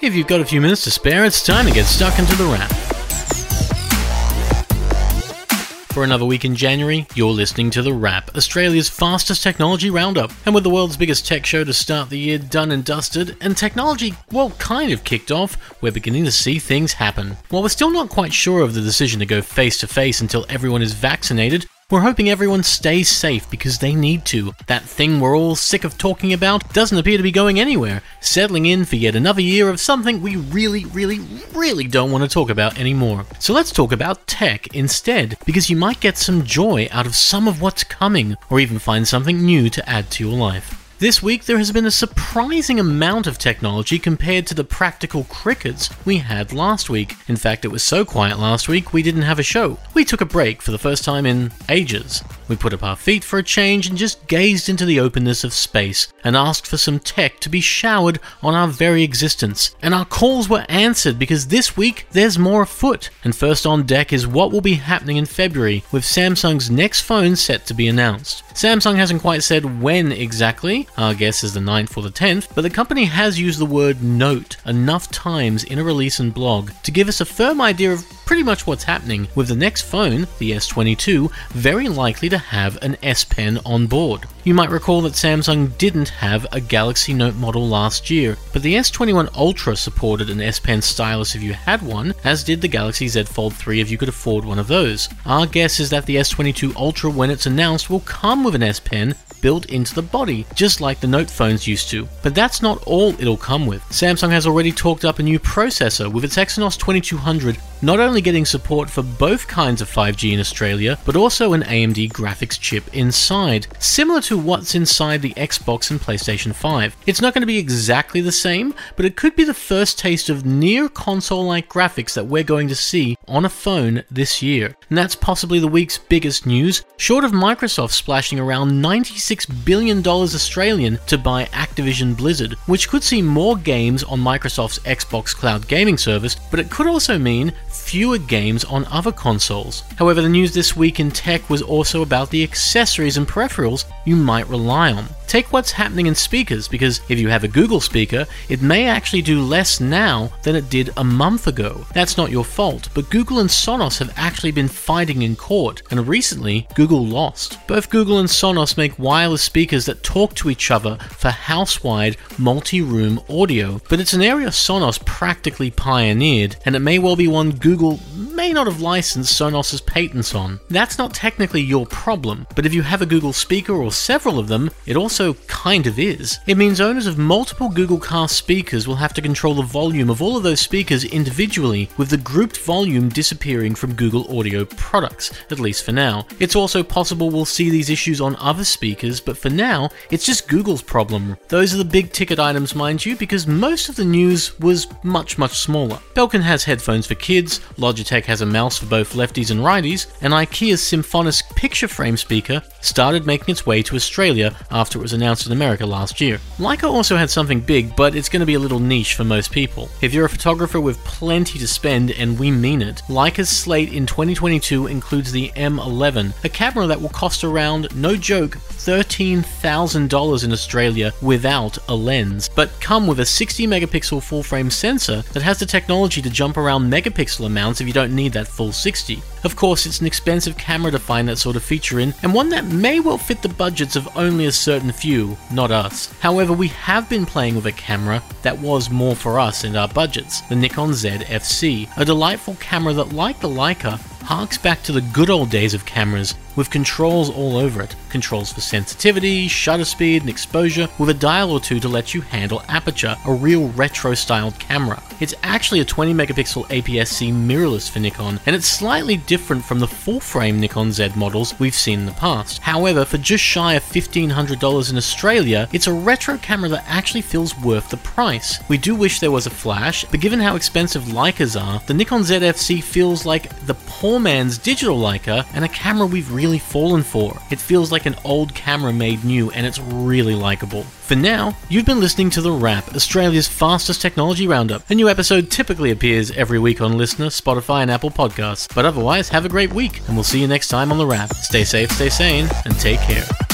If you've got a few minutes to spare, it's time to get stuck into the wrap. For another week in January, you're listening to The Wrap, Australia's fastest technology roundup. And with the world's biggest tech show to start the year done and dusted, and technology, well, kind of kicked off, we're beginning to see things happen. While we're still not quite sure of the decision to go face to face until everyone is vaccinated, we're hoping everyone stays safe because they need to. That thing we're all sick of talking about doesn't appear to be going anywhere, settling in for yet another year of something we really, really, really don't want to talk about anymore. So let's talk about tech instead, because you might get some joy out of some of what's coming, or even find something new to add to your life. This week, there has been a surprising amount of technology compared to the practical crickets we had last week. In fact, it was so quiet last week we didn't have a show. We took a break for the first time in ages. We put up our feet for a change and just gazed into the openness of space and asked for some tech to be showered on our very existence. And our calls were answered because this week there's more afoot. And first on deck is what will be happening in February with Samsung's next phone set to be announced. Samsung hasn't quite said when exactly, our guess is the 9th or the 10th, but the company has used the word note enough times in a release and blog to give us a firm idea of pretty much what's happening, with the next phone, the S22, very likely to have an S Pen on board. You might recall that Samsung didn't have a Galaxy Note model last year, but the S21 Ultra supported an S Pen stylus if you had one, as did the Galaxy Z Fold 3 if you could afford one of those. Our guess is that the S22 Ultra, when it's announced, will come with an S Pen built into the body, just like the Note phones used to. But that's not all it'll come with. Samsung has already talked up a new processor with its Exynos 2200 not only getting support for both kinds of 5G in Australia, but also an AMD graphics chip inside, similar to what's inside the Xbox and PlayStation 5. It's not going to be exactly the same, but it could be the first taste of near console like graphics that we're going to see on a phone this year. And that's possibly the week's biggest news, short of Microsoft splashing around $96 billion Australian to buy Activision Blizzard, which could see more games on Microsoft's Xbox Cloud gaming service, but it could also mean fewer games on other consoles. However, the news this week in tech was also about the accessories and peripherals you might rely on. Take what's happening in speakers, because if you have a Google speaker, it may actually do less now than it did a month ago. That's not your fault, but Google and Sonos have actually been fighting in court, and recently, Google lost. Both Google and Sonos make wireless speakers that talk to each other for house wide, multi room audio, but it's an area Sonos practically pioneered, and it may well be one Google may not have licensed Sonos's patents on. That's not technically your problem, but if you have a Google speaker or several of them, it also also kind of is. It means owners of multiple Google Cast speakers will have to control the volume of all of those speakers individually, with the grouped volume disappearing from Google Audio products, at least for now. It's also possible we'll see these issues on other speakers, but for now, it's just Google's problem. Those are the big ticket items, mind you, because most of the news was much, much smaller. Belkin has headphones for kids, Logitech has a mouse for both lefties and righties, and IKEA's Symfonisk picture frame speaker started making its way to Australia after it was announced in America last year. Leica also had something big, but it's going to be a little niche for most people. If you're a photographer with plenty to spend, and we mean it, Leica's slate in 2022 includes the M11, a camera that will cost around, no joke, $13,000 in Australia without a lens, but come with a 60 megapixel full frame sensor that has the technology to jump around megapixel amounts if you don't need that full 60. Of course, it's an expensive camera to find that sort of feature in, and one that may well fit the budgets of only a certain few, not us. However, we have been playing with a camera that was more for us and our budgets, the Nikon ZFC, a delightful camera that, like the Leica, harks back to the good old days of cameras with controls all over it. Controls for sensitivity, shutter speed, and exposure, with a dial or two to let you handle aperture, a real retro styled camera. It's actually a 20 megapixel APS-C mirrorless for Nikon, and it's slightly different from the full frame Nikon Z models we've seen in the past. However, for just shy of $1,500 in Australia, it's a retro camera that actually feels worth the price. We do wish there was a flash, but given how expensive Leicas are, the Nikon ZFC feels like the poor man's digital Leica and a camera we've really really fallen for. It feels like an old camera made new and it's really likable. For now, you've been listening to The Wrap, Australia's fastest technology roundup. A new episode typically appears every week on Listnr, Spotify, and Apple Podcasts. But otherwise, have a great week, and we'll see you next time on The Wrap. Stay safe, stay sane, and take care.